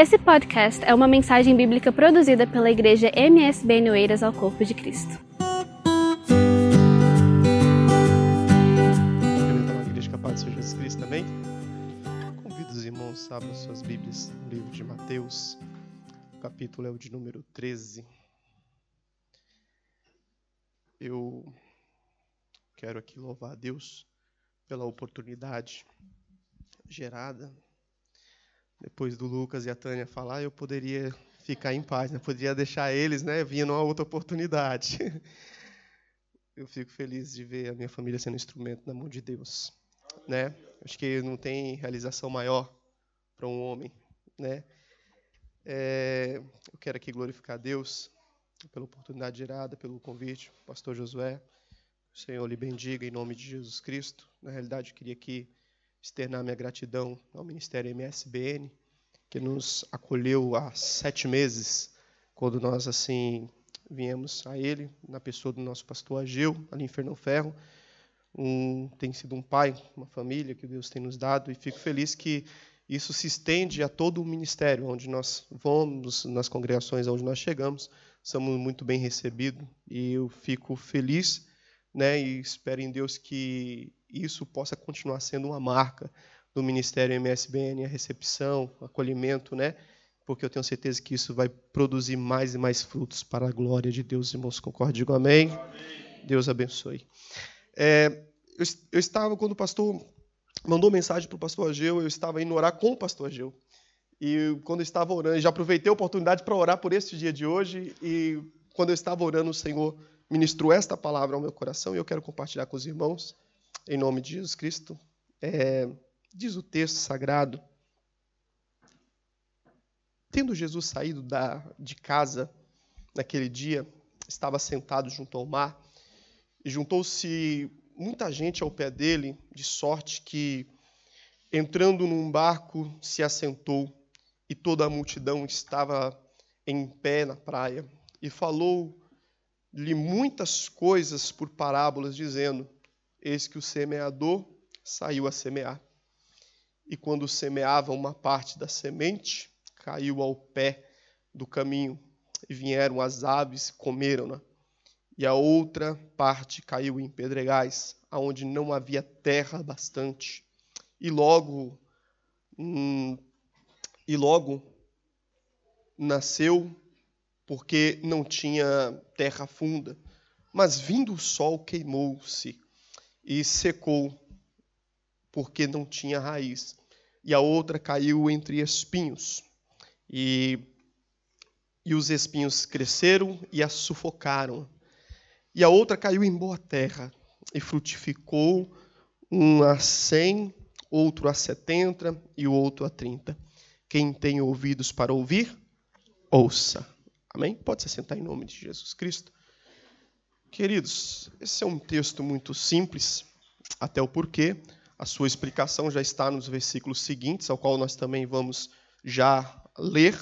Esse podcast é uma mensagem bíblica produzida pela igreja MSB Noeiras ao Corpo de Cristo. A igreja capaz Senhor Jesus Cristo também. Convido os irmãos a abrir suas Bíblias no livro de Mateus. O capítulo é o de número 13. Eu quero aqui louvar a Deus pela oportunidade gerada depois do Lucas e a Tânia falar, eu poderia ficar em paz, né? poderia deixar eles, né, vindo uma outra oportunidade. Eu fico feliz de ver a minha família sendo instrumento na mão de Deus, né? Acho que não tem realização maior para um homem, né? É, eu quero aqui glorificar a Deus pela oportunidade gerada, pelo convite, Pastor Josué. O Senhor lhe bendiga em nome de Jesus Cristo. Na realidade, eu queria aqui externar minha gratidão ao Ministério MSBN, que nos acolheu há sete meses, quando nós assim viemos a ele, na pessoa do nosso pastor Ageu, ali em Fernão Ferro. Um, tem sido um pai, uma família que Deus tem nos dado, e fico feliz que isso se estende a todo o ministério, onde nós vamos, nas congregações onde nós chegamos, somos muito bem recebidos, e eu fico feliz né, e espero em Deus que isso possa continuar sendo uma marca do Ministério MSBN, a recepção, o acolhimento, né? Porque eu tenho certeza que isso vai produzir mais e mais frutos para a glória de Deus. Irmãos, concordam? Digo amém. amém. Deus abençoe. É, eu, eu, estava, quando o pastor mandou mensagem para o pastor Ageu, eu estava indo orar com o pastor Ageu. E quando eu estava orando, já aproveitei a oportunidade para orar por este dia de hoje. E quando eu estava orando, o Senhor ministrou esta palavra ao meu coração e eu quero compartilhar com os irmãos, em nome de Jesus Cristo. É, diz o texto sagrado: Tendo Jesus saído da, de casa naquele dia, estava sentado junto ao mar e juntou-se muita gente ao pé dele, de sorte que, entrando num barco, se assentou e toda a multidão estava em pé na praia. E falou lhe muitas coisas por parábolas, dizendo: Eis que o semeador saiu a semear. E quando semeava uma parte da semente, caiu ao pé do caminho, e vieram as aves, comeram-na. E a outra parte caiu em pedregais, aonde não havia terra bastante. E logo, hum, e logo nasceu porque não tinha terra funda. Mas vindo o sol, queimou-se e secou, porque não tinha raiz. E a outra caiu entre espinhos. E, e os espinhos cresceram e a sufocaram. E a outra caiu em boa terra e frutificou, um a cem, outro a setenta e o outro a trinta. Quem tem ouvidos para ouvir, ouça. Amém? Pode se sentar em nome de Jesus Cristo. Queridos, esse é um texto muito simples, até o porquê. A sua explicação já está nos versículos seguintes, ao qual nós também vamos já ler,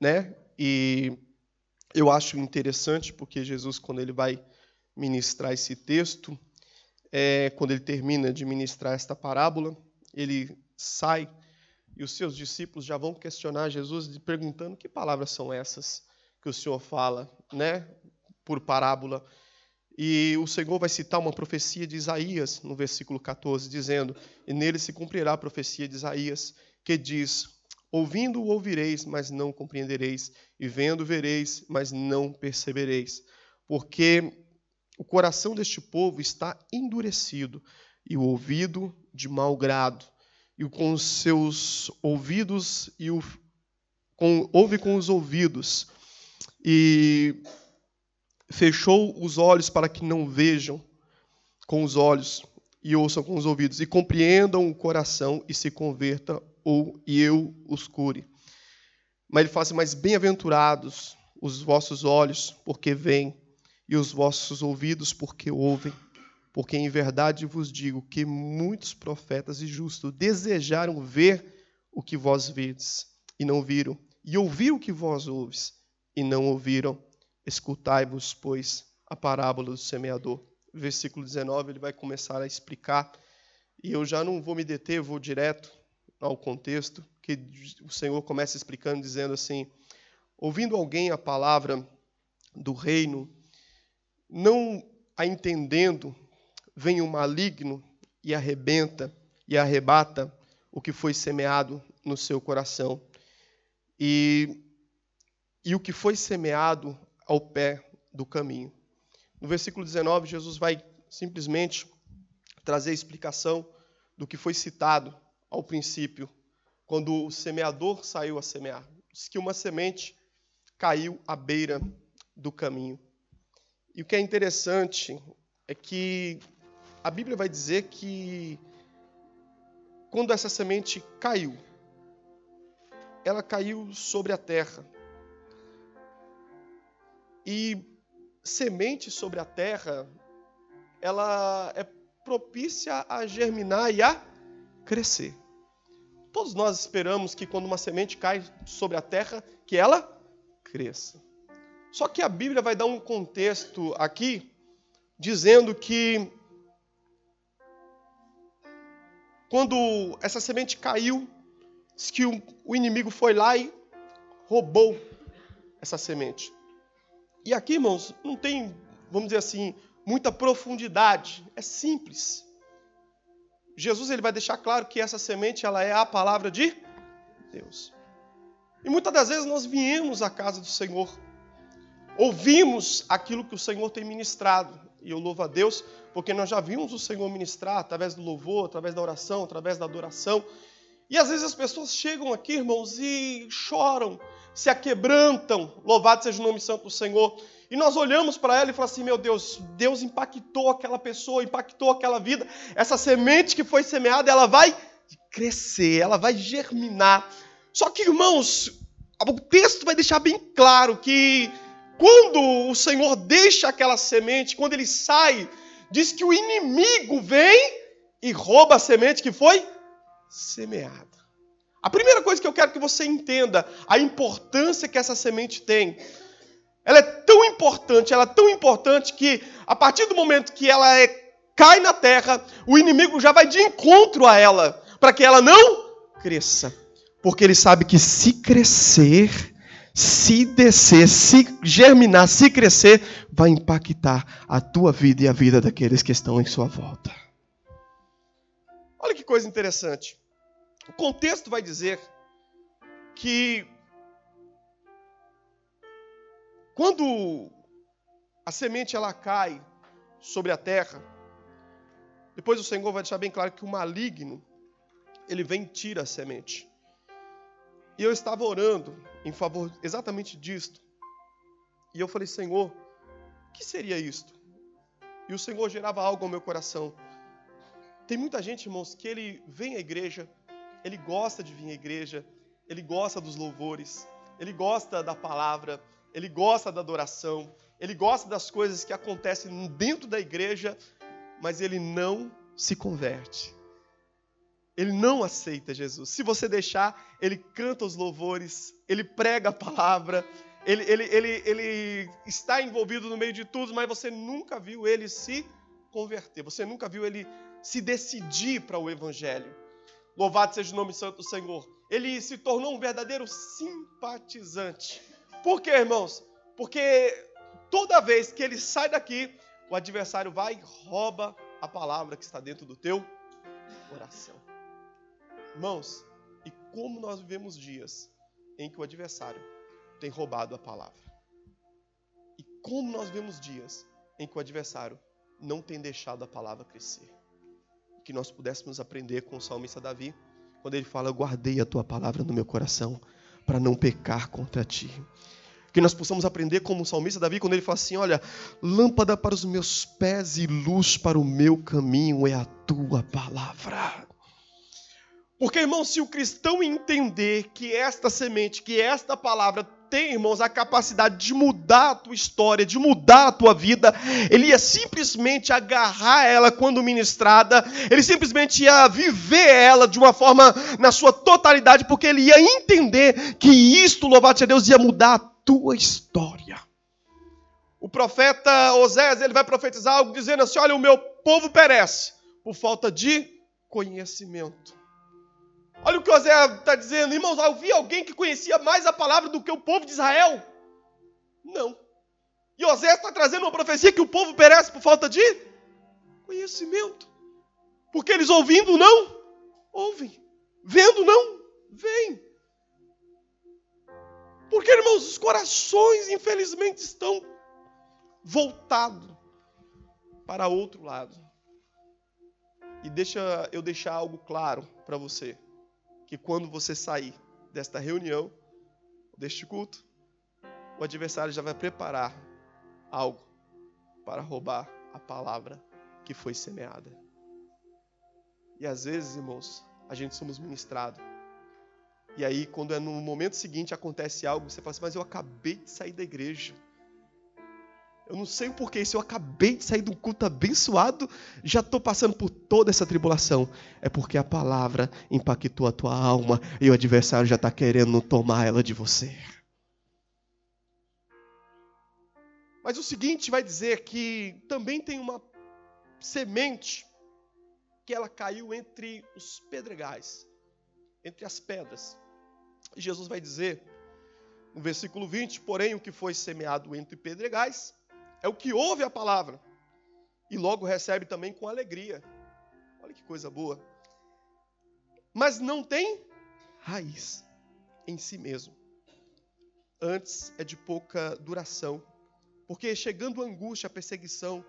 né? E eu acho interessante porque Jesus, quando ele vai ministrar esse texto, é, quando ele termina de ministrar esta parábola, ele sai e os seus discípulos já vão questionar Jesus, perguntando que palavras são essas que o Senhor fala, né, por parábola. E o Senhor vai citar uma profecia de Isaías no versículo 14, dizendo: E nele se cumprirá a profecia de Isaías, que diz: Ouvindo ouvireis, mas não compreendereis, e vendo vereis, mas não percebereis. Porque o coração deste povo está endurecido, e o ouvido de mau grado, e com os seus ouvidos, e o, com, ouve com os ouvidos, e fechou os olhos para que não vejam com os olhos e ouçam com os ouvidos, e compreendam o coração e se converta, ou e eu os cure. Mas ele fala assim, mas bem-aventurados os vossos olhos, porque veem, e os vossos ouvidos, porque ouvem. Porque em verdade vos digo que muitos profetas e justos desejaram ver o que vós vedes, e não viram, e ouvir o que vós ouves, e não ouviram. Escutai-vos, pois, a parábola do semeador. Versículo 19, ele vai começar a explicar, e eu já não vou me deter, vou direto ao contexto, que o Senhor começa explicando, dizendo assim: ouvindo alguém a palavra do reino, não a entendendo, vem o maligno e arrebenta e arrebata o que foi semeado no seu coração. E, e o que foi semeado ao pé do caminho. No versículo 19, Jesus vai simplesmente trazer a explicação do que foi citado ao princípio, quando o semeador saiu a semear. Diz que uma semente caiu à beira do caminho. E o que é interessante é que a Bíblia vai dizer que quando essa semente caiu, ela caiu sobre a terra. E semente sobre a terra, ela é propícia a germinar e a crescer. Todos nós esperamos que quando uma semente cai sobre a terra, que ela cresça. Só que a Bíblia vai dar um contexto aqui, dizendo que quando essa semente caiu, diz que o inimigo foi lá e roubou essa semente. E aqui, irmãos, não tem, vamos dizer assim, muita profundidade, é simples. Jesus ele vai deixar claro que essa semente ela é a palavra de Deus. E muitas das vezes nós viemos à casa do Senhor, ouvimos aquilo que o Senhor tem ministrado, e eu louvo a Deus, porque nós já vimos o Senhor ministrar através do louvor, através da oração, através da adoração. E às vezes as pessoas chegam aqui, irmãos, e choram, se aquebrantam, louvado seja o nome santo do Senhor. E nós olhamos para ela e falamos assim: meu Deus, Deus impactou aquela pessoa, impactou aquela vida. Essa semente que foi semeada, ela vai crescer, ela vai germinar. Só que, irmãos, o texto vai deixar bem claro que quando o Senhor deixa aquela semente, quando ele sai, diz que o inimigo vem e rouba a semente que foi semeada. A primeira coisa que eu quero que você entenda, a importância que essa semente tem ela é tão importante, ela é tão importante que a partir do momento que ela é, cai na terra, o inimigo já vai de encontro a ela, para que ela não cresça. Porque ele sabe que se crescer, se descer, se germinar, se crescer, vai impactar a tua vida e a vida daqueles que estão em sua volta. Olha que coisa interessante. O contexto vai dizer que Quando a semente ela cai sobre a terra, depois o Senhor vai deixar bem claro que o maligno ele vem e tira a semente. E eu estava orando em favor exatamente disto. E eu falei, Senhor, o que seria isto? E o Senhor gerava algo ao meu coração. Tem muita gente, irmãos, que ele vem à igreja, ele gosta de vir à igreja, ele gosta dos louvores, ele gosta da palavra, ele gosta da adoração, ele gosta das coisas que acontecem dentro da igreja, mas ele não se converte. Ele não aceita Jesus. Se você deixar, ele canta os louvores, ele prega a palavra, ele, ele, ele, ele está envolvido no meio de tudo, mas você nunca viu ele se converter, você nunca viu ele se decidir para o Evangelho. Louvado seja o nome santo do Senhor. Ele se tornou um verdadeiro simpatizante por quê, irmãos? Porque toda vez que ele sai daqui, o adversário vai e rouba a palavra que está dentro do teu coração. Irmãos, e como nós vivemos dias em que o adversário tem roubado a palavra. E como nós vemos dias em que o adversário não tem deixado a palavra crescer. Que nós pudéssemos aprender com o salmista Davi, quando ele fala: Eu guardei a tua palavra no meu coração para não pecar contra ti. Que nós possamos aprender como o salmista Davi, quando ele fala assim: Olha, lâmpada para os meus pés e luz para o meu caminho é a tua palavra. Porque, irmão, se o cristão entender que esta semente, que esta palavra tem, irmãos, a capacidade de mudar a tua história, de mudar a tua vida, ele ia simplesmente agarrar ela quando ministrada, ele simplesmente ia viver ela de uma forma na sua totalidade, porque ele ia entender que isto, louvado seja Deus, ia mudar a tua história. O profeta Osés, ele vai profetizar algo dizendo assim: Olha, o meu povo perece por falta de conhecimento. Olha o que José está dizendo, irmãos, havia alguém que conhecia mais a palavra do que o povo de Israel? Não. E José está trazendo uma profecia que o povo perece por falta de conhecimento. Porque eles ouvindo não ouvem, vendo não veem. Porque, irmãos, os corações, infelizmente, estão voltados para outro lado. E deixa eu deixar algo claro para você, que quando você sair desta reunião, deste culto, o adversário já vai preparar algo para roubar a palavra que foi semeada. E às vezes, irmãos, a gente somos ministrados. E aí, quando é no momento seguinte acontece algo, você fala assim, mas eu acabei de sair da igreja. Eu não sei o porquê, se eu acabei de sair de um culto abençoado, já estou passando por toda essa tribulação. É porque a palavra impactou a tua alma e o adversário já está querendo tomar ela de você. Mas o seguinte vai dizer que também tem uma semente que ela caiu entre os pedregais, entre as pedras. Jesus vai dizer no versículo 20: Porém, o que foi semeado entre pedregais é o que ouve a palavra e logo recebe também com alegria. Olha que coisa boa. Mas não tem raiz em si mesmo. Antes é de pouca duração, porque chegando a angústia, a perseguição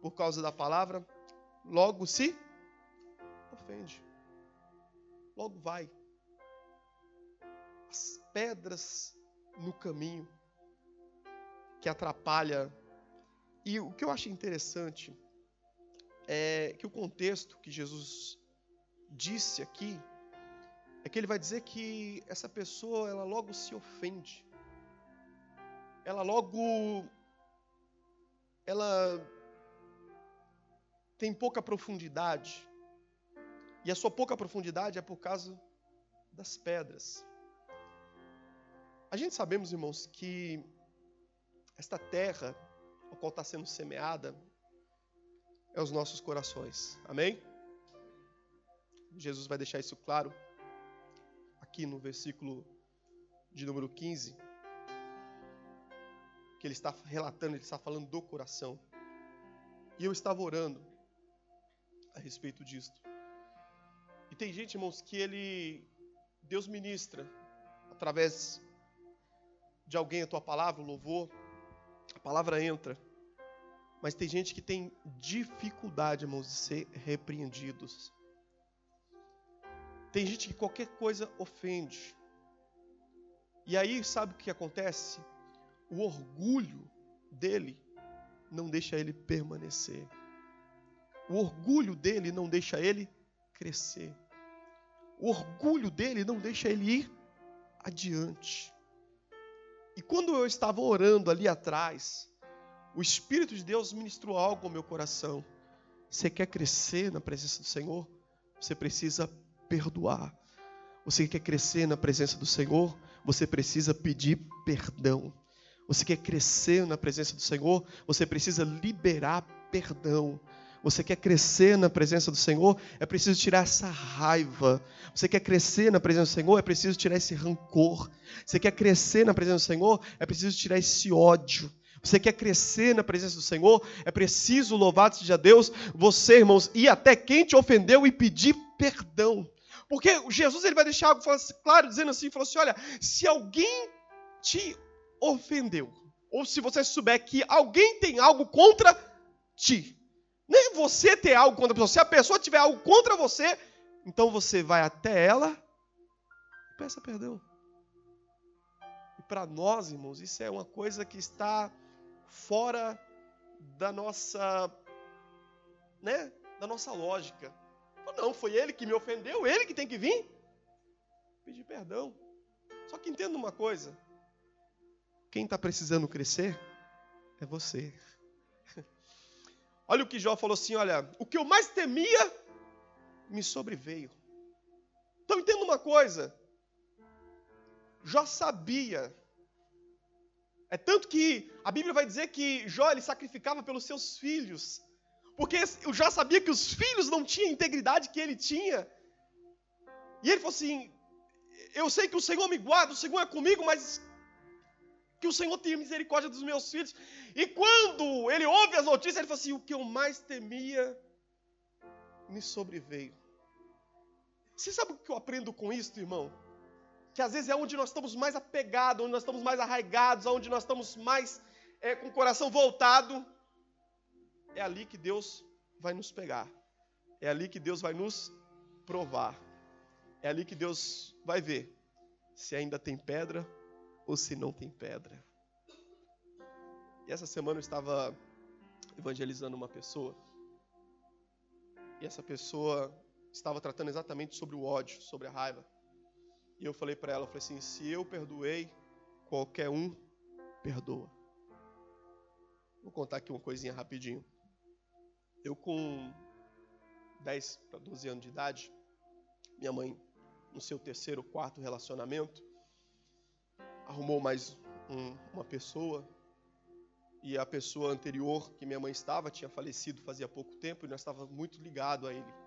por causa da palavra, logo se ofende. Logo vai. As pedras no caminho que atrapalha e o que eu acho interessante é que o contexto que Jesus disse aqui é que ele vai dizer que essa pessoa ela logo se ofende. Ela logo ela tem pouca profundidade. E a sua pouca profundidade é por causa das pedras. A gente sabemos, irmãos, que esta terra o qual está sendo semeada é os nossos corações. Amém? Jesus vai deixar isso claro aqui no versículo de número 15, que ele está relatando, ele está falando do coração. E eu estava orando a respeito disto. E tem gente, irmãos, que ele Deus ministra através de alguém a tua palavra, o louvor, a palavra entra. Mas tem gente que tem dificuldade, irmãos, de ser repreendidos. Tem gente que qualquer coisa ofende. E aí, sabe o que acontece? O orgulho dele não deixa ele permanecer. O orgulho dele não deixa ele crescer. O orgulho dele não deixa ele ir adiante. E quando eu estava orando ali atrás, o Espírito de Deus ministrou algo ao meu coração. Você quer crescer na presença do Senhor? Você precisa perdoar. Você quer crescer na presença do Senhor? Você precisa pedir perdão. Você quer crescer na presença do Senhor? Você precisa liberar perdão. Você quer crescer na presença do Senhor? É preciso tirar essa raiva. Você quer crescer na presença do Senhor? É preciso tirar esse rancor. Você quer crescer na presença do Senhor? É preciso tirar esse ódio. Você quer crescer na presença do Senhor? É preciso, louvado seja Deus, você, irmãos, ir até quem te ofendeu e pedir perdão. Porque Jesus ele vai deixar algo claro, dizendo assim: falou assim, olha, se alguém te ofendeu, ou se você souber que alguém tem algo contra ti, nem você ter algo contra a pessoa. Se a pessoa tiver algo contra você, então você vai até ela e peça perdão. E para nós, irmãos, isso é uma coisa que está fora da nossa, né, da nossa lógica. Não, foi ele que me ofendeu, ele que tem que vir pedir perdão. Só que entenda uma coisa: quem está precisando crescer é você. Olha o que Jó falou assim: olha, o que eu mais temia me sobreveio. Então entenda uma coisa. Jó sabia. É tanto que a Bíblia vai dizer que Jó ele sacrificava pelos seus filhos. Porque Jó sabia que os filhos não tinham a integridade que ele tinha. E ele falou assim: Eu sei que o Senhor me guarda, o Senhor é comigo, mas que o Senhor tenha misericórdia dos meus filhos. E quando ele ouve as notícias, ele falou assim: O que eu mais temia me sobreveio. Você sabe o que eu aprendo com isso, irmão? Que às vezes é onde nós estamos mais apegados, onde nós estamos mais arraigados, onde nós estamos mais é, com o coração voltado. É ali que Deus vai nos pegar. É ali que Deus vai nos provar. É ali que Deus vai ver se ainda tem pedra ou se não tem pedra. E essa semana eu estava evangelizando uma pessoa. E essa pessoa estava tratando exatamente sobre o ódio, sobre a raiva. E eu falei para ela, eu falei assim, se eu perdoei, qualquer um perdoa. Vou contar aqui uma coisinha rapidinho. Eu com 10 para 12 anos de idade, minha mãe, no seu terceiro, quarto relacionamento, arrumou mais um, uma pessoa e a pessoa anterior que minha mãe estava tinha falecido fazia pouco tempo e nós estávamos muito ligados a ele.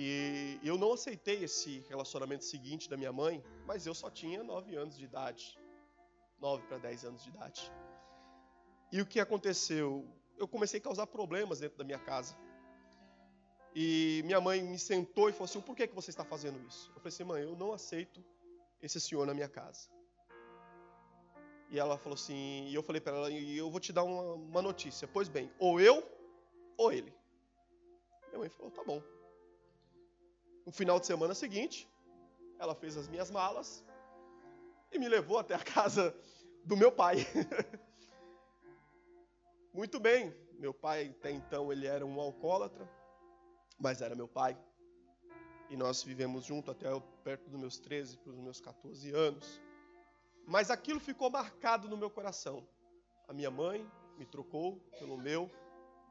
E eu não aceitei esse relacionamento seguinte da minha mãe, mas eu só tinha 9 anos de idade. 9 para 10 anos de idade. E o que aconteceu? Eu comecei a causar problemas dentro da minha casa. E minha mãe me sentou e falou assim: por que, que você está fazendo isso? Eu falei assim: mãe, eu não aceito esse senhor na minha casa. E ela falou assim, e eu falei para ela, e eu vou te dar uma, uma, notícia. Pois bem, ou eu ou ele. Minha mãe falou, tá bom. No final de semana seguinte, ela fez as minhas malas e me levou até a casa do meu pai. Muito bem, meu pai até então ele era um alcoólatra, mas era meu pai. E nós vivemos junto até perto dos meus 13 para os meus 14 anos. Mas aquilo ficou marcado no meu coração. A minha mãe me trocou pelo meu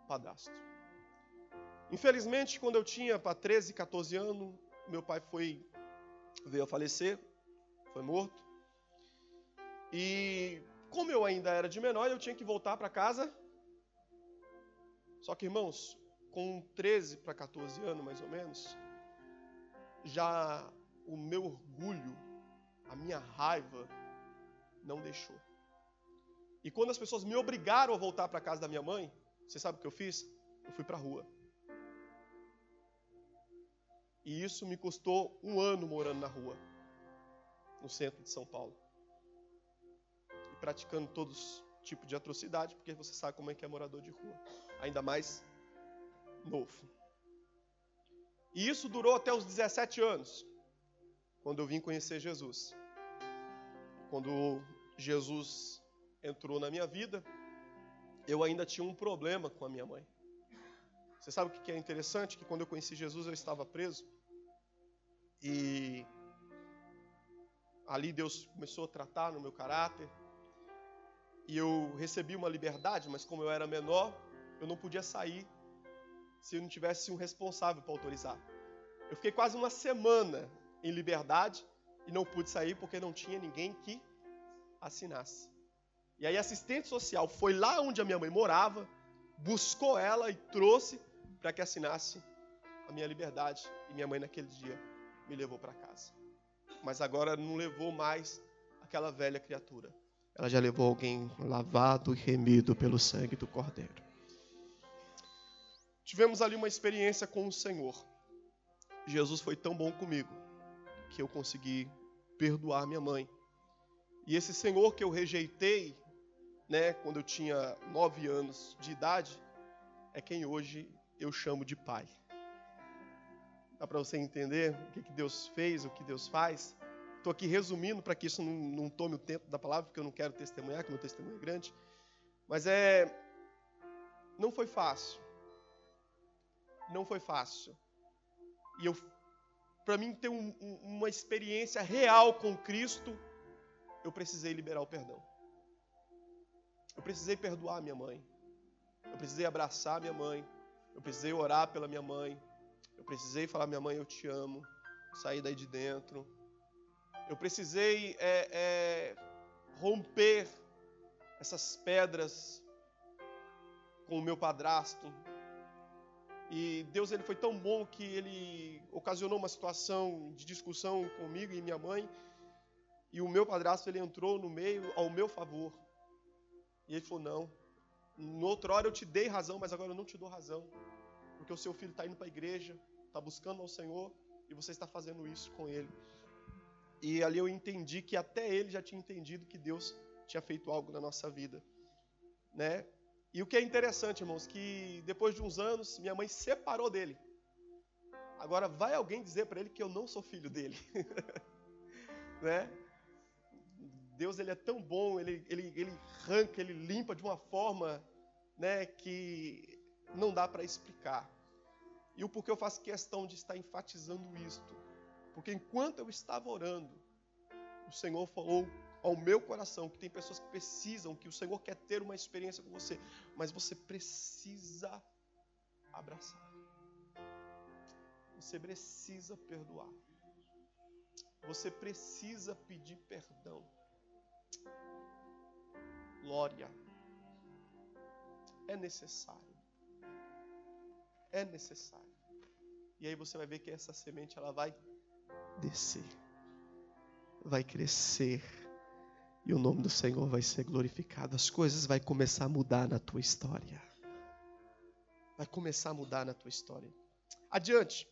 padrasto. Infelizmente, quando eu tinha para 13, 14 anos, meu pai foi veio a falecer, foi morto. E como eu ainda era de menor, eu tinha que voltar para casa. Só que, irmãos, com 13 para 14 anos, mais ou menos, já o meu orgulho, a minha raiva, não deixou. E quando as pessoas me obrigaram a voltar para casa da minha mãe, você sabe o que eu fiz? Eu fui para a rua. E isso me custou um ano morando na rua, no centro de São Paulo. E praticando todos tipo de atrocidade, porque você sabe como é que é morador de rua. Ainda mais novo. E isso durou até os 17 anos, quando eu vim conhecer Jesus. Quando Jesus entrou na minha vida, eu ainda tinha um problema com a minha mãe. Você sabe o que é interessante? Que quando eu conheci Jesus, eu estava preso. E ali Deus começou a tratar no meu caráter. E eu recebi uma liberdade, mas como eu era menor, eu não podia sair se eu não tivesse um responsável para autorizar. Eu fiquei quase uma semana em liberdade e não pude sair porque não tinha ninguém que assinasse. E aí assistente social foi lá onde a minha mãe morava, buscou ela e trouxe para que assinasse a minha liberdade. E minha mãe naquele dia me levou para casa. Mas agora não levou mais aquela velha criatura. Ela já levou alguém lavado e remido pelo sangue do Cordeiro. Tivemos ali uma experiência com o Senhor. Jesus foi tão bom comigo que eu consegui perdoar minha mãe e esse Senhor que eu rejeitei, né, quando eu tinha nove anos de idade, é quem hoje eu chamo de Pai. Dá para você entender o que, que Deus fez, o que Deus faz? Estou aqui resumindo para que isso não, não tome o tempo da palavra, porque eu não quero testemunhar, que meu testemunho é grande. Mas é. Não foi fácil. Não foi fácil. E eu, para mim ter um, um, uma experiência real com Cristo, eu precisei liberar o perdão. Eu precisei perdoar minha mãe. Eu precisei abraçar minha mãe. Eu precisei orar pela minha mãe. Precisei falar, minha mãe, eu te amo. Sair daí de dentro. Eu precisei é, é, romper essas pedras com o meu padrasto. E Deus ele foi tão bom que ele ocasionou uma situação de discussão comigo e minha mãe. E o meu padrasto ele entrou no meio ao meu favor. E ele falou: Não, no outra hora eu te dei razão, mas agora eu não te dou razão. Porque o seu filho está indo para a igreja, está buscando ao Senhor e você está fazendo isso com ele. E ali eu entendi que até ele já tinha entendido que Deus tinha feito algo na nossa vida, né? E o que é interessante, irmãos, que depois de uns anos, minha mãe separou dele. Agora, vai alguém dizer para ele que eu não sou filho dele? né? Deus ele é tão bom, ele, ele, ele arranca, ele limpa de uma forma né, que não dá para explicar. E o porquê eu faço questão de estar enfatizando isto? Porque enquanto eu estava orando, o Senhor falou ao meu coração que tem pessoas que precisam, que o Senhor quer ter uma experiência com você, mas você precisa abraçar. Você precisa perdoar. Você precisa pedir perdão. Glória. É necessário. É necessário. E aí você vai ver que essa semente ela vai descer. Vai crescer e o nome do Senhor vai ser glorificado. As coisas vai começar a mudar na tua história. Vai começar a mudar na tua história. Adiante.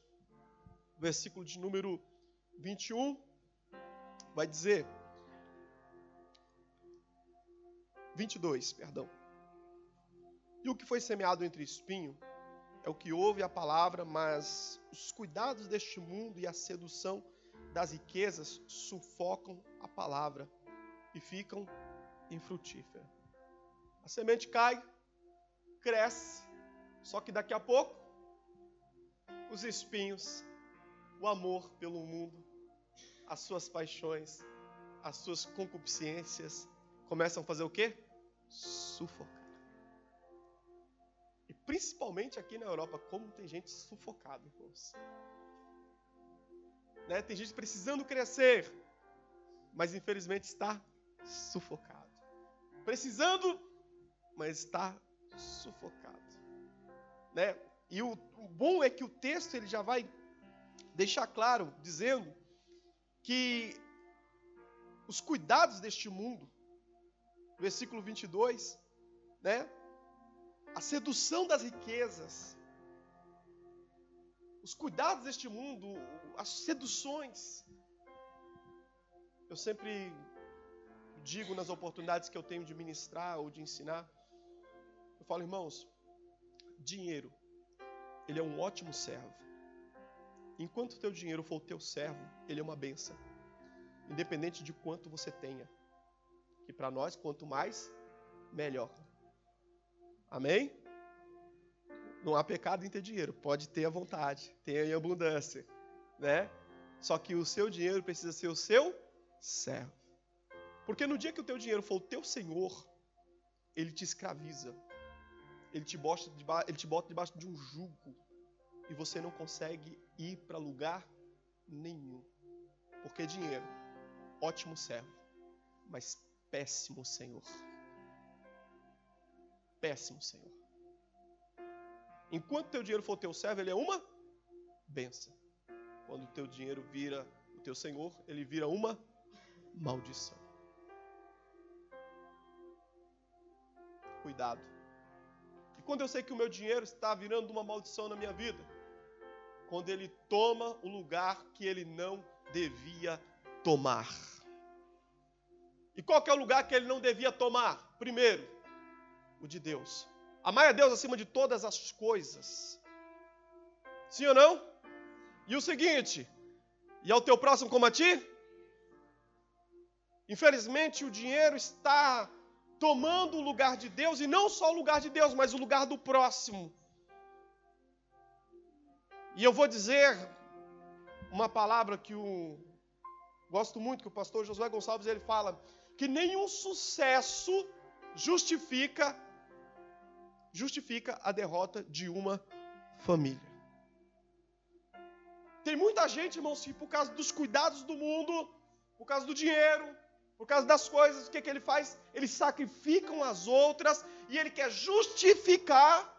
Versículo de número 21 vai dizer 22, perdão. E o que foi semeado entre espinho é o que ouve a palavra, mas os cuidados deste mundo e a sedução das riquezas sufocam a palavra e ficam infrutíferas. A semente cai, cresce, só que daqui a pouco os espinhos, o amor pelo mundo, as suas paixões, as suas concupiscências começam a fazer o quê? Sufocar. Principalmente aqui na Europa, como tem gente sufocada, irmãos. Né? Tem gente precisando crescer, mas infelizmente está sufocado. Precisando, mas está sufocado. Né? E o, o bom é que o texto ele já vai deixar claro, dizendo que os cuidados deste mundo, versículo 22, né? A sedução das riquezas, os cuidados deste mundo, as seduções. Eu sempre digo nas oportunidades que eu tenho de ministrar ou de ensinar, eu falo, irmãos, dinheiro, ele é um ótimo servo. Enquanto o teu dinheiro for o teu servo, ele é uma benção. Independente de quanto você tenha. Que para nós, quanto mais, melhor. Amém? Não há pecado em ter dinheiro, pode ter à vontade, tenha em abundância, né? Só que o seu dinheiro precisa ser o seu servo. Porque no dia que o teu dinheiro for o teu senhor, ele te escraviza. Ele te, bota, ele te bota debaixo de um jugo. E você não consegue ir para lugar nenhum. Porque dinheiro, ótimo servo, mas péssimo senhor. Péssimo senhor. Enquanto teu dinheiro for teu servo, ele é uma benção. Quando o teu dinheiro vira o teu senhor, ele vira uma maldição. cuidado. E quando eu sei que o meu dinheiro está virando uma maldição na minha vida, quando ele toma o lugar que ele não devia tomar. E qual é o lugar que ele não devia tomar? Primeiro, o de Deus. Amar a Deus acima de todas as coisas. Sim ou não? E o seguinte, e ao teu próximo como a ti? Infelizmente o dinheiro está tomando o lugar de Deus, e não só o lugar de Deus, mas o lugar do próximo. E eu vou dizer uma palavra que o gosto muito que o pastor Josué Gonçalves ele fala que nenhum sucesso justifica justifica a derrota de uma família. Tem muita gente, irmãos, que por causa dos cuidados do mundo, por causa do dinheiro, por causa das coisas, o que, que ele faz? Eles sacrificam as outras e ele quer justificar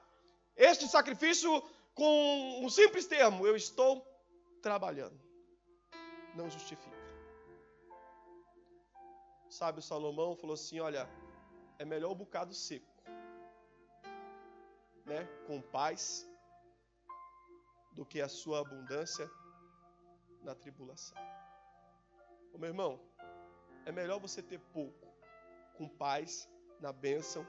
este sacrifício com um simples termo, eu estou trabalhando. Não justifica. Sabe, Salomão falou assim: olha, é melhor o bocado seco, né, com paz, do que a sua abundância na tribulação. Ô, meu irmão, é melhor você ter pouco, com paz, na bênção,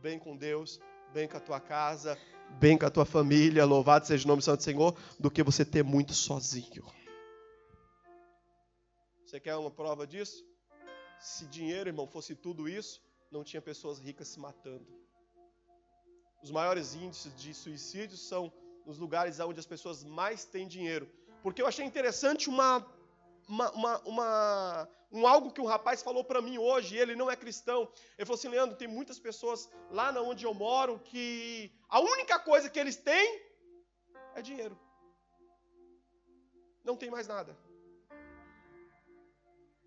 bem com Deus, bem com a tua casa, bem com a tua família, louvado seja o nome do Santo Senhor, do que você ter muito sozinho. Você quer uma prova disso? Se dinheiro, irmão, fosse tudo isso, não tinha pessoas ricas se matando. Os maiores índices de suicídio são nos lugares onde as pessoas mais têm dinheiro. Porque eu achei interessante uma, uma, uma, uma um algo que um rapaz falou para mim hoje, ele não é cristão. Ele falou assim, Leandro, tem muitas pessoas lá na onde eu moro que a única coisa que eles têm é dinheiro. Não tem mais nada.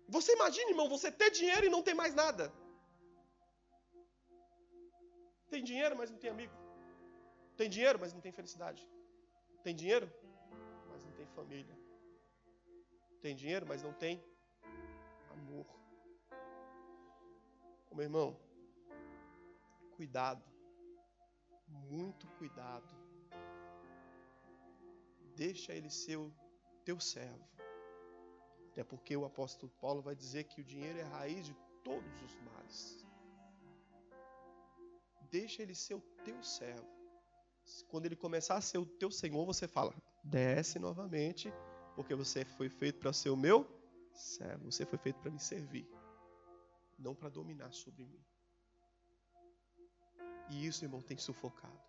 Você imagina, irmão, você ter dinheiro e não ter mais nada. Tem dinheiro, mas não tem amigo. Tem dinheiro, mas não tem felicidade. Tem dinheiro, mas não tem família. Tem dinheiro, mas não tem amor. Ô, meu irmão, cuidado. Muito cuidado. Deixa ele ser o teu servo. Até porque o apóstolo Paulo vai dizer que o dinheiro é a raiz de todos os males. Deixa ele ser o teu servo. Quando ele começar a ser o teu senhor, você fala: desce novamente, porque você foi feito para ser o meu servo. Você foi feito para me servir, não para dominar sobre mim. E isso, irmão, tem sufocado.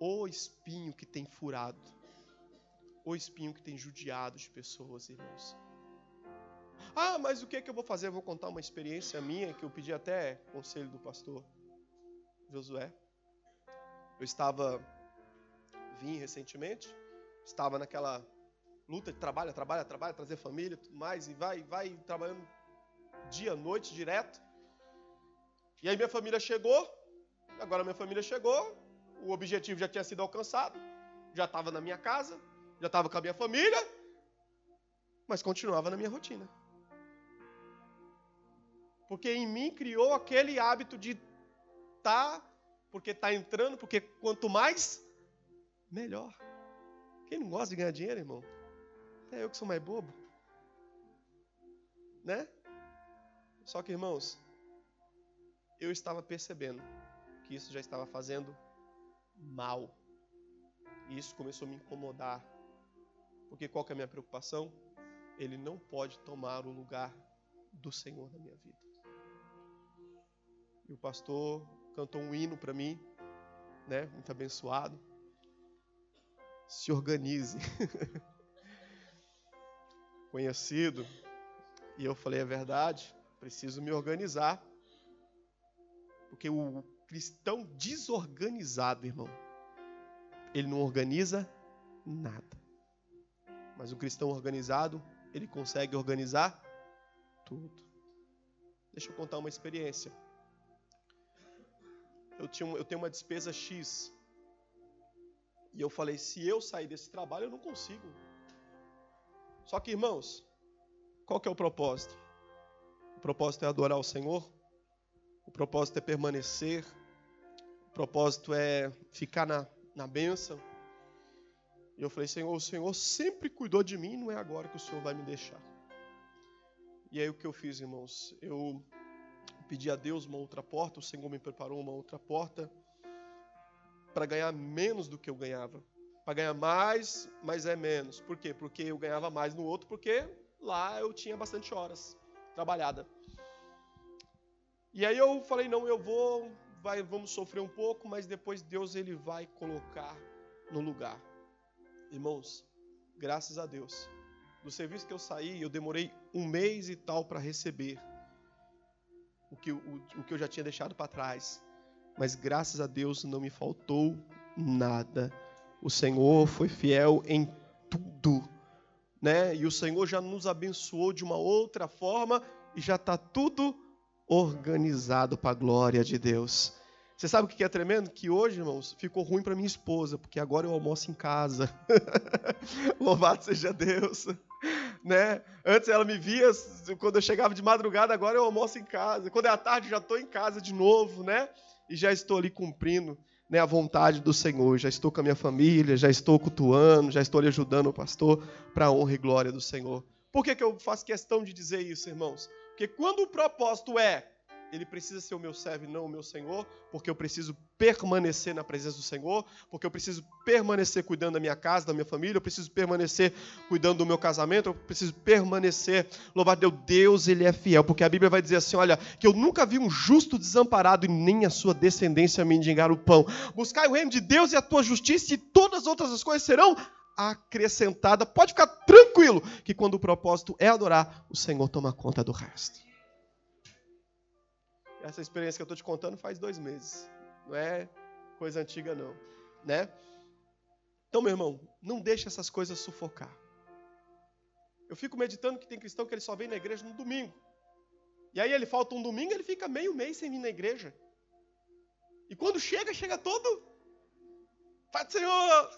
O espinho que tem furado, o espinho que tem judiado de pessoas, irmãos. Ah, mas o que, é que eu vou fazer? Eu vou contar uma experiência minha que eu pedi até conselho do pastor Josué. Eu estava, vim recentemente, estava naquela luta de trabalho, trabalho, trabalho, trazer família, tudo mais, e vai, vai trabalhando dia, noite, direto. E aí minha família chegou, agora minha família chegou, o objetivo já tinha sido alcançado, já estava na minha casa, já estava com a minha família, mas continuava na minha rotina. Porque em mim criou aquele hábito de tá, porque está entrando, porque quanto mais, melhor. Quem não gosta de ganhar dinheiro, irmão? Até eu que sou mais bobo. Né? Só que, irmãos, eu estava percebendo que isso já estava fazendo mal. E isso começou a me incomodar. Porque qual que é a minha preocupação? Ele não pode tomar o lugar do Senhor na minha vida. E o pastor cantou um hino para mim, né? Muito abençoado. Se organize. Conhecido. E eu falei, é verdade, preciso me organizar. Porque o cristão desorganizado, irmão, ele não organiza nada. Mas o cristão organizado, ele consegue organizar tudo. Deixa eu contar uma experiência eu, tinha, eu tenho uma despesa X. E eu falei, se eu sair desse trabalho, eu não consigo. Só que, irmãos, qual que é o propósito? O propósito é adorar o Senhor. O propósito é permanecer. O propósito é ficar na, na bênção. E eu falei, Senhor, o Senhor sempre cuidou de mim, não é agora que o Senhor vai me deixar. E aí o que eu fiz, irmãos? Eu pedi a Deus uma outra porta, o Senhor me preparou uma outra porta para ganhar menos do que eu ganhava. Para ganhar mais, mas é menos. Por quê? Porque eu ganhava mais no outro, porque lá eu tinha bastante horas trabalhada. E aí eu falei, não, eu vou, vai, vamos sofrer um pouco, mas depois Deus ele vai colocar no lugar. Irmãos, graças a Deus. Do serviço que eu saí, eu demorei um mês e tal para receber o que, o, o que eu já tinha deixado para trás. Mas graças a Deus não me faltou nada. O Senhor foi fiel em tudo. Né? E o Senhor já nos abençoou de uma outra forma e já está tudo organizado para a glória de Deus. Você sabe o que é tremendo? Que hoje, irmãos, ficou ruim para minha esposa, porque agora eu almoço em casa. Louvado seja Deus. Né? Antes ela me via quando eu chegava de madrugada, agora eu almoço em casa. Quando é à tarde, já estou em casa de novo, né? E já estou ali cumprindo né, a vontade do Senhor. Já estou com a minha família, já estou cultuando, já estou ali ajudando o pastor para a honra e glória do Senhor. Por que, que eu faço questão de dizer isso, irmãos? Porque quando o propósito é ele precisa ser o meu servo e não o meu Senhor, porque eu preciso permanecer na presença do Senhor, porque eu preciso permanecer cuidando da minha casa, da minha família, eu preciso permanecer cuidando do meu casamento, eu preciso permanecer, louvado Deus, Deus, ele é fiel, porque a Bíblia vai dizer assim, olha, que eu nunca vi um justo desamparado e nem a sua descendência mendigar o pão. Buscai o reino de Deus e a tua justiça e todas as outras coisas serão acrescentadas. Pode ficar tranquilo que quando o propósito é adorar, o Senhor toma conta do resto. Essa experiência que eu estou te contando faz dois meses. Não é coisa antiga, não. Né? Então, meu irmão, não deixe essas coisas sufocar. Eu fico meditando que tem cristão que ele só vem na igreja no domingo. E aí ele falta um domingo, ele fica meio mês sem vir na igreja. E quando chega, chega todo. Pai do Senhor!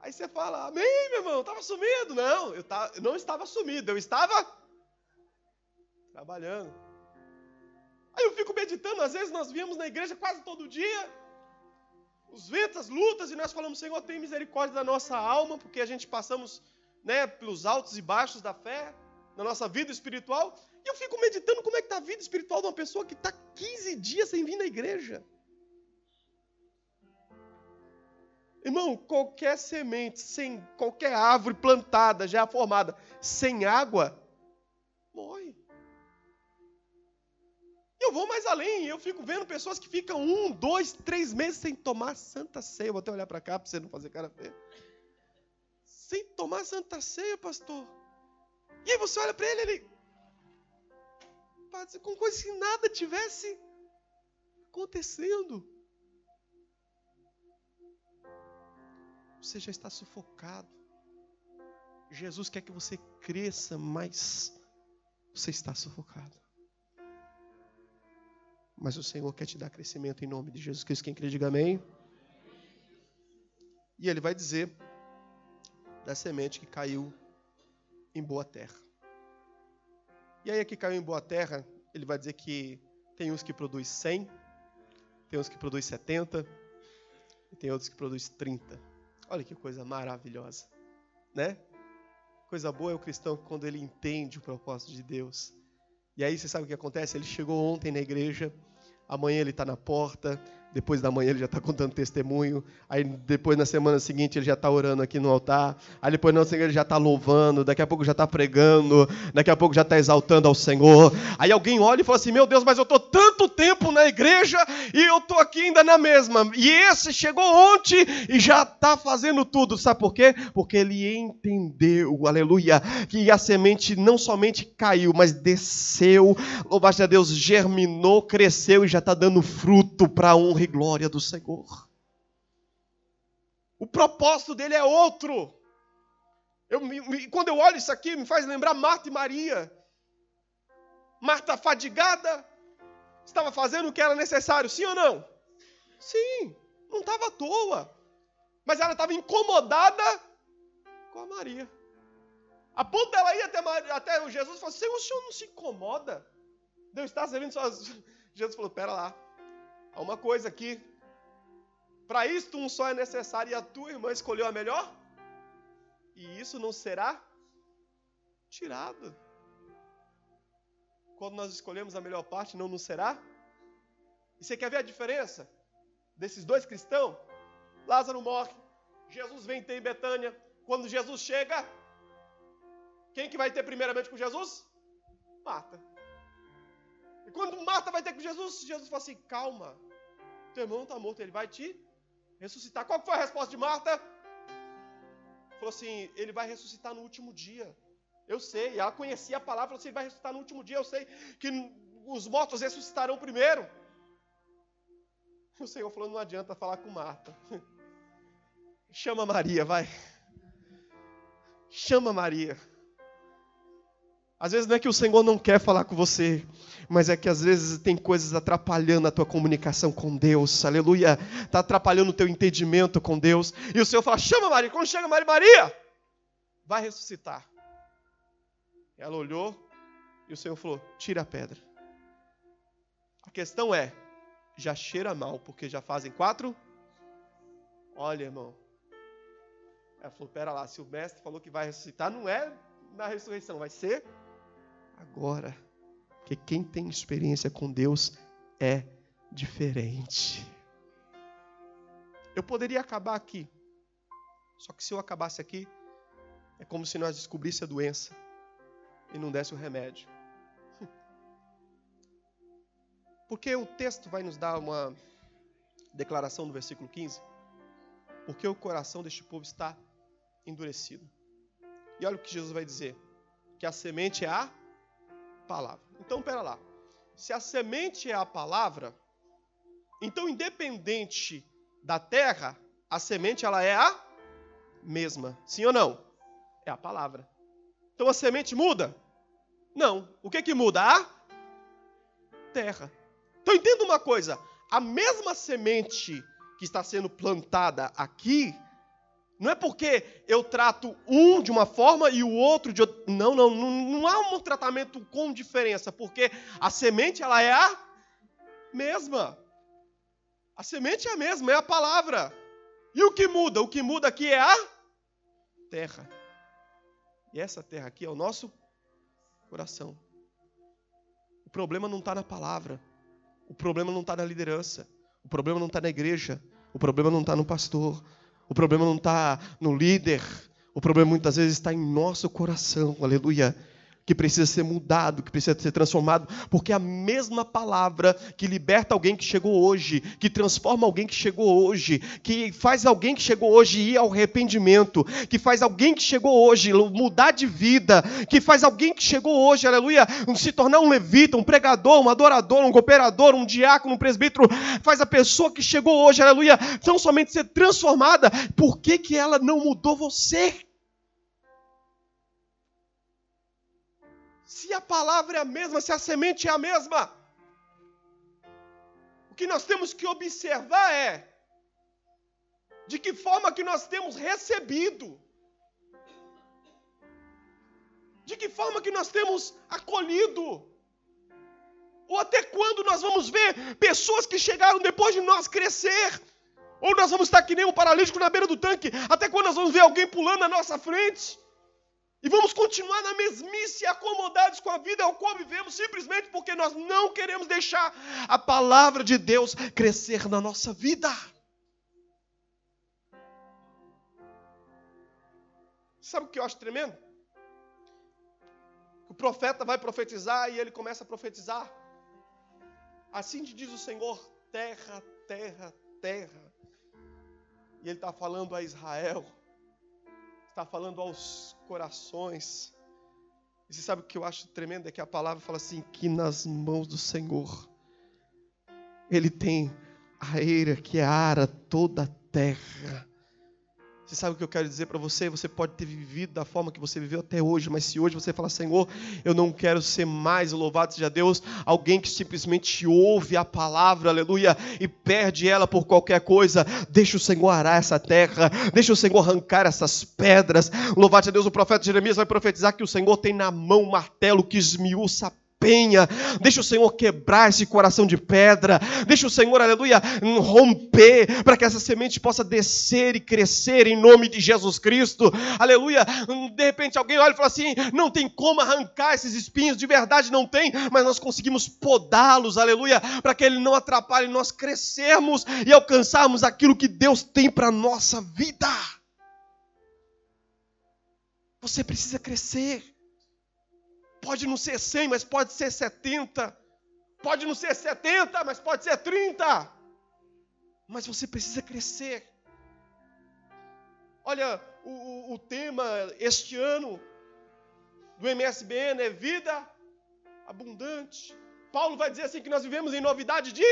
Aí você fala, amém, meu irmão, estava sumido. Não, eu, tava, eu não estava sumido, eu estava trabalhando. Aí eu fico meditando, às vezes nós viemos na igreja quase todo dia, os ventos, as lutas, e nós falamos, Senhor, tem misericórdia da nossa alma, porque a gente passamos né, pelos altos e baixos da fé, na nossa vida espiritual, e eu fico meditando como é que está a vida espiritual de uma pessoa que está 15 dias sem vir na igreja. Irmão, qualquer semente, sem qualquer árvore plantada, já formada, sem água, Eu vou mais além, eu fico vendo pessoas que ficam um, dois, três meses sem tomar santa ceia. Vou até olhar para cá para você não fazer cara feia. Sem tomar santa ceia, pastor. E aí você olha para ele, ele. Com coisa que nada tivesse acontecendo. Você já está sufocado. Jesus quer que você cresça, mas você está sufocado. Mas o Senhor quer te dar crescimento em nome de Jesus Cristo. Quem crê, diga amém. E ele vai dizer da semente que caiu em boa terra. E aí, a que caiu em boa terra, ele vai dizer que tem uns que produz 100, tem uns que produz 70, e tem outros que produz 30. Olha que coisa maravilhosa, né? Coisa boa é o cristão quando ele entende o propósito de Deus. E aí você sabe o que acontece? Ele chegou ontem na igreja, amanhã ele está na porta, depois da manhã ele já está contando testemunho. Aí depois na semana seguinte ele já está orando aqui no altar. Aí depois na semana ele já está louvando. Daqui a pouco já está pregando. Daqui a pouco já está exaltando ao Senhor. Aí alguém olha e fala assim: Meu Deus, mas eu estou tanto tempo na igreja e eu estou aqui ainda na mesma. E esse chegou ontem e já está fazendo tudo. Sabe por quê? Porque ele entendeu, aleluia, que a semente não somente caiu, mas desceu. Louvado a Deus, germinou, cresceu e já está dando fruto para honra glória do Senhor. O propósito dele é outro. Eu, quando eu olho isso aqui, me faz lembrar Marta e Maria. Marta fadigada, estava fazendo o que era necessário, sim ou não? Sim, não estava à toa. Mas ela estava incomodada com a Maria. A ponto dela ir até, Maria, até Jesus e falar: Senhor, o senhor não se incomoda? Deus está servindo sozinho. Jesus falou: Pera lá, Há uma coisa aqui. Para isto um só é necessário e a tua irmã escolheu a melhor? E isso não será tirado. Quando nós escolhemos a melhor parte, não nos será? E você quer ver a diferença desses dois cristãos? Lázaro morre, Jesus vem ter em Betânia. Quando Jesus chega, quem que vai ter primeiramente com Jesus? Marta. E quando Marta vai ter com Jesus, Jesus fala assim: calma, teu irmão está morto, ele vai te ressuscitar. Qual foi a resposta de Marta? Falou assim: ele vai ressuscitar no último dia. Eu sei, ela conhecia a palavra, falou assim: ele vai ressuscitar no último dia. Eu sei que os mortos ressuscitarão primeiro. O Senhor falou: não adianta falar com Marta. Chama Maria, vai. Chama Maria. Às vezes não é que o Senhor não quer falar com você, mas é que às vezes tem coisas atrapalhando a tua comunicação com Deus, aleluia, está atrapalhando o teu entendimento com Deus, e o Senhor fala: chama Maria, quando chega Maria, Maria, vai ressuscitar. Ela olhou e o Senhor falou: tira a pedra. A questão é, já cheira mal, porque já fazem quatro. Olha, irmão. Ela falou: pera lá, se o mestre falou que vai ressuscitar, não é na ressurreição, vai ser agora. Porque quem tem experiência com Deus é diferente. Eu poderia acabar aqui. Só que se eu acabasse aqui, é como se nós descobrisse a doença e não desse o remédio. Porque o texto vai nos dar uma declaração no versículo 15. Porque o coração deste povo está endurecido. E olha o que Jesus vai dizer: que a semente é a palavra. Então, pera lá. Se a semente é a palavra, então independente da terra, a semente ela é a mesma. Sim ou não? É a palavra. Então a semente muda? Não. O que que muda? A terra. Então entenda uma coisa, a mesma semente que está sendo plantada aqui, não é porque eu trato um de uma forma e o outro de outra. Não, não, não, não há um tratamento com diferença, porque a semente ela é a mesma. A semente é a mesma, é a palavra. E o que muda? O que muda aqui é a terra. E essa terra aqui é o nosso coração. O problema não está na palavra. O problema não está na liderança. O problema não está na igreja. O problema não está no pastor. O problema não está no líder. O problema muitas vezes está em nosso coração. Aleluia que precisa ser mudado, que precisa ser transformado, porque a mesma palavra que liberta alguém que chegou hoje, que transforma alguém que chegou hoje, que faz alguém que chegou hoje ir ao arrependimento, que faz alguém que chegou hoje mudar de vida, que faz alguém que chegou hoje, aleluia, se tornar um levita, um pregador, um adorador, um cooperador, um diácono, um presbítero, faz a pessoa que chegou hoje, aleluia, não somente ser transformada, por que, que ela não mudou você? Se a palavra é a mesma, se a semente é a mesma, o que nós temos que observar é de que forma que nós temos recebido, de que forma que nós temos acolhido, ou até quando nós vamos ver pessoas que chegaram depois de nós crescer, ou nós vamos estar que nem um paralítico na beira do tanque, até quando nós vamos ver alguém pulando na nossa frente. E vamos continuar na mesmice, acomodados com a vida ao qual vivemos, simplesmente porque nós não queremos deixar a palavra de Deus crescer na nossa vida. Sabe o que eu acho tremendo? O profeta vai profetizar e ele começa a profetizar. Assim diz o Senhor: terra, terra, terra. E ele está falando a Israel está falando aos corações. E você sabe o que eu acho tremendo? É que a palavra fala assim: que nas mãos do Senhor, Ele tem a eira que ara toda a terra. Você sabe o que eu quero dizer para você? Você pode ter vivido da forma que você viveu até hoje, mas se hoje você falar, Senhor, eu não quero ser mais, louvado seja Deus, alguém que simplesmente ouve a palavra, aleluia, e perde ela por qualquer coisa, deixa o Senhor arar essa terra, deixa o Senhor arrancar essas pedras. Louvado seja Deus, o profeta Jeremias vai profetizar que o Senhor tem na mão um martelo que esmiuça a penha, deixa o Senhor quebrar esse coração de pedra, deixa o Senhor, aleluia, romper, para que essa semente possa descer e crescer em nome de Jesus Cristo, aleluia. De repente alguém olha e fala assim: não tem como arrancar esses espinhos, de verdade não tem, mas nós conseguimos podá-los, aleluia, para que ele não atrapalhe nós crescermos e alcançarmos aquilo que Deus tem para nossa vida. Você precisa crescer. Pode não ser 100, mas pode ser 70. Pode não ser 70, mas pode ser 30. Mas você precisa crescer. Olha, o, o tema este ano do MSBN é vida abundante. Paulo vai dizer assim que nós vivemos em novidade de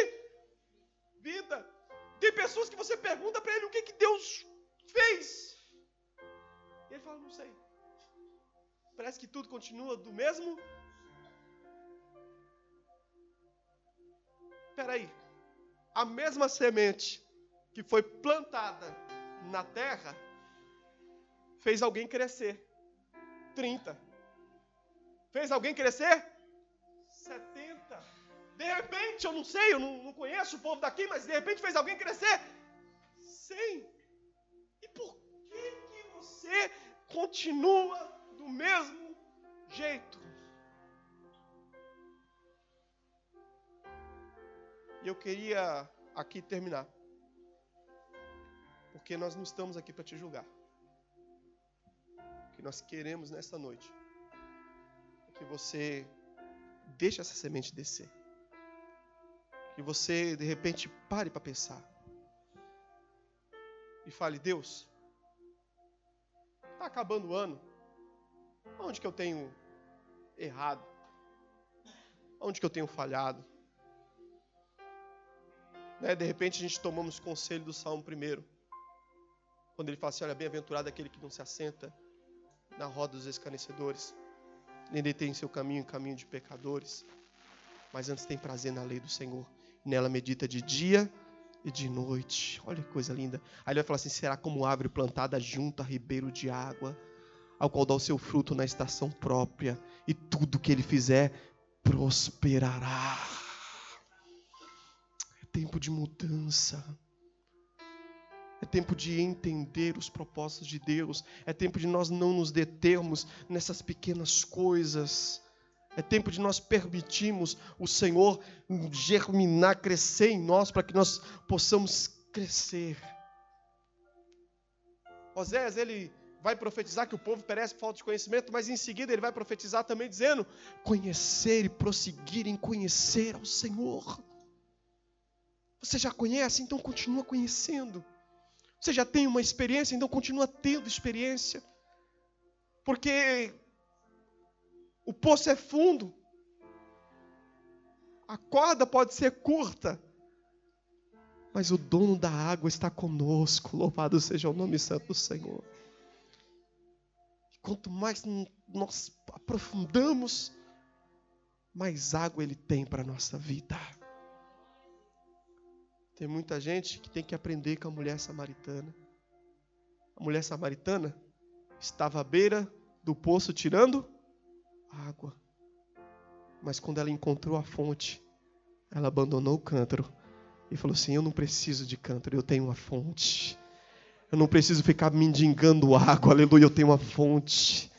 vida. Tem pessoas que você pergunta para ele o que, que Deus fez. E ele fala, não sei. Parece que tudo continua do mesmo. Peraí, a mesma semente que foi plantada na terra fez alguém crescer. 30. Fez alguém crescer? 70. De repente, eu não sei, eu não, não conheço o povo daqui, mas de repente fez alguém crescer? 100. E por que, que você continua do mesmo jeito? E eu queria aqui terminar. Porque nós não estamos aqui para te julgar. O que nós queremos nesta noite é que você deixe essa semente descer. Que você, de repente, pare para pensar. E fale, Deus, está acabando o ano. Onde que eu tenho errado? Onde que eu tenho falhado? Né? De repente a gente tomamos conselho do Salmo primeiro. Quando ele fala assim, olha, bem-aventurado aquele que não se assenta na roda dos escarnecedores, nem detém seu caminho em caminho de pecadores, mas antes tem prazer na lei do Senhor. E nela medita de dia e de noite. Olha que coisa linda. Aí ele vai falar assim: será como árvore plantada junto a ribeiro de água, ao qual dá o seu fruto na estação própria, e tudo que ele fizer prosperará. É tempo de mudança. É tempo de entender os propósitos de Deus. É tempo de nós não nos determos nessas pequenas coisas. É tempo de nós permitirmos o Senhor germinar, crescer em nós, para que nós possamos crescer. Osés, ele vai profetizar que o povo perece por falta de conhecimento, mas em seguida ele vai profetizar também dizendo: conhecer e prosseguir em conhecer ao Senhor. Você já conhece, então continua conhecendo. Você já tem uma experiência, então continua tendo experiência. Porque o poço é fundo. A corda pode ser curta. Mas o dono da água está conosco. Louvado seja o nome santo do Senhor. Quanto mais nós aprofundamos, mais água Ele tem para a nossa vida. Tem muita gente que tem que aprender com a mulher samaritana. A mulher samaritana estava à beira do poço tirando água. Mas quando ela encontrou a fonte, ela abandonou o cântaro e falou assim: Eu não preciso de cântaro, eu tenho uma fonte. Eu não preciso ficar mendigando água, aleluia, eu tenho uma fonte.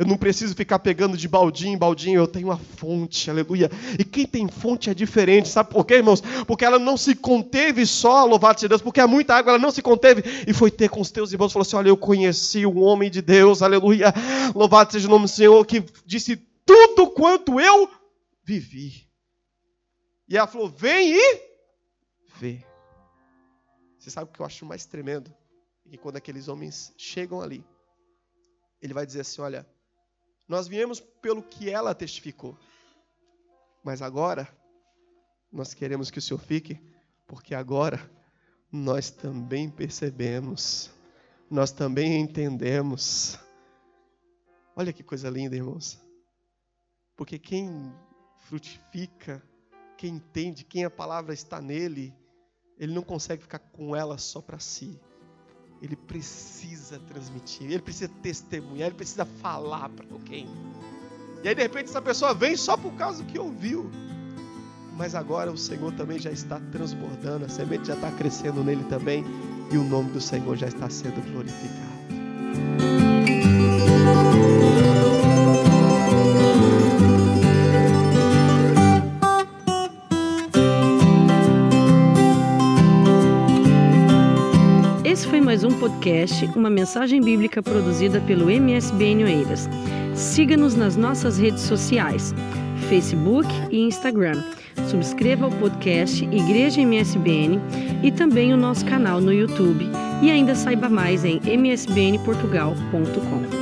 Eu não preciso ficar pegando de baldinho em baldinho, eu tenho uma fonte, aleluia. E quem tem fonte é diferente, sabe por quê, irmãos? Porque ela não se conteve só, louvado seja Deus, porque há muita água, ela não se conteve e foi ter com os teus irmãos, falou assim: Olha, eu conheci o homem de Deus, aleluia. Louvado seja o nome do Senhor, que disse tudo quanto eu vivi. E ela falou: Vem e vê. Você sabe o que eu acho mais tremendo? Que quando aqueles homens chegam ali, ele vai dizer assim: Olha nós viemos pelo que ela testificou. Mas agora, nós queremos que o Senhor fique, porque agora nós também percebemos, nós também entendemos. Olha que coisa linda, irmãos. Porque quem frutifica, quem entende, quem a palavra está nele, ele não consegue ficar com ela só para si ele precisa transmitir, ele precisa testemunhar, ele precisa falar para alguém. E aí de repente essa pessoa vem só por causa do que ouviu. Mas agora o Senhor também já está transbordando, a semente já está crescendo nele também, e o nome do Senhor já está sendo glorificado. Podcast, uma mensagem bíblica produzida pelo MSBN Oeiras. Siga-nos nas nossas redes sociais, Facebook e Instagram. Subscreva o podcast Igreja MSBN e também o nosso canal no YouTube. E ainda saiba mais em msbnportugal.com.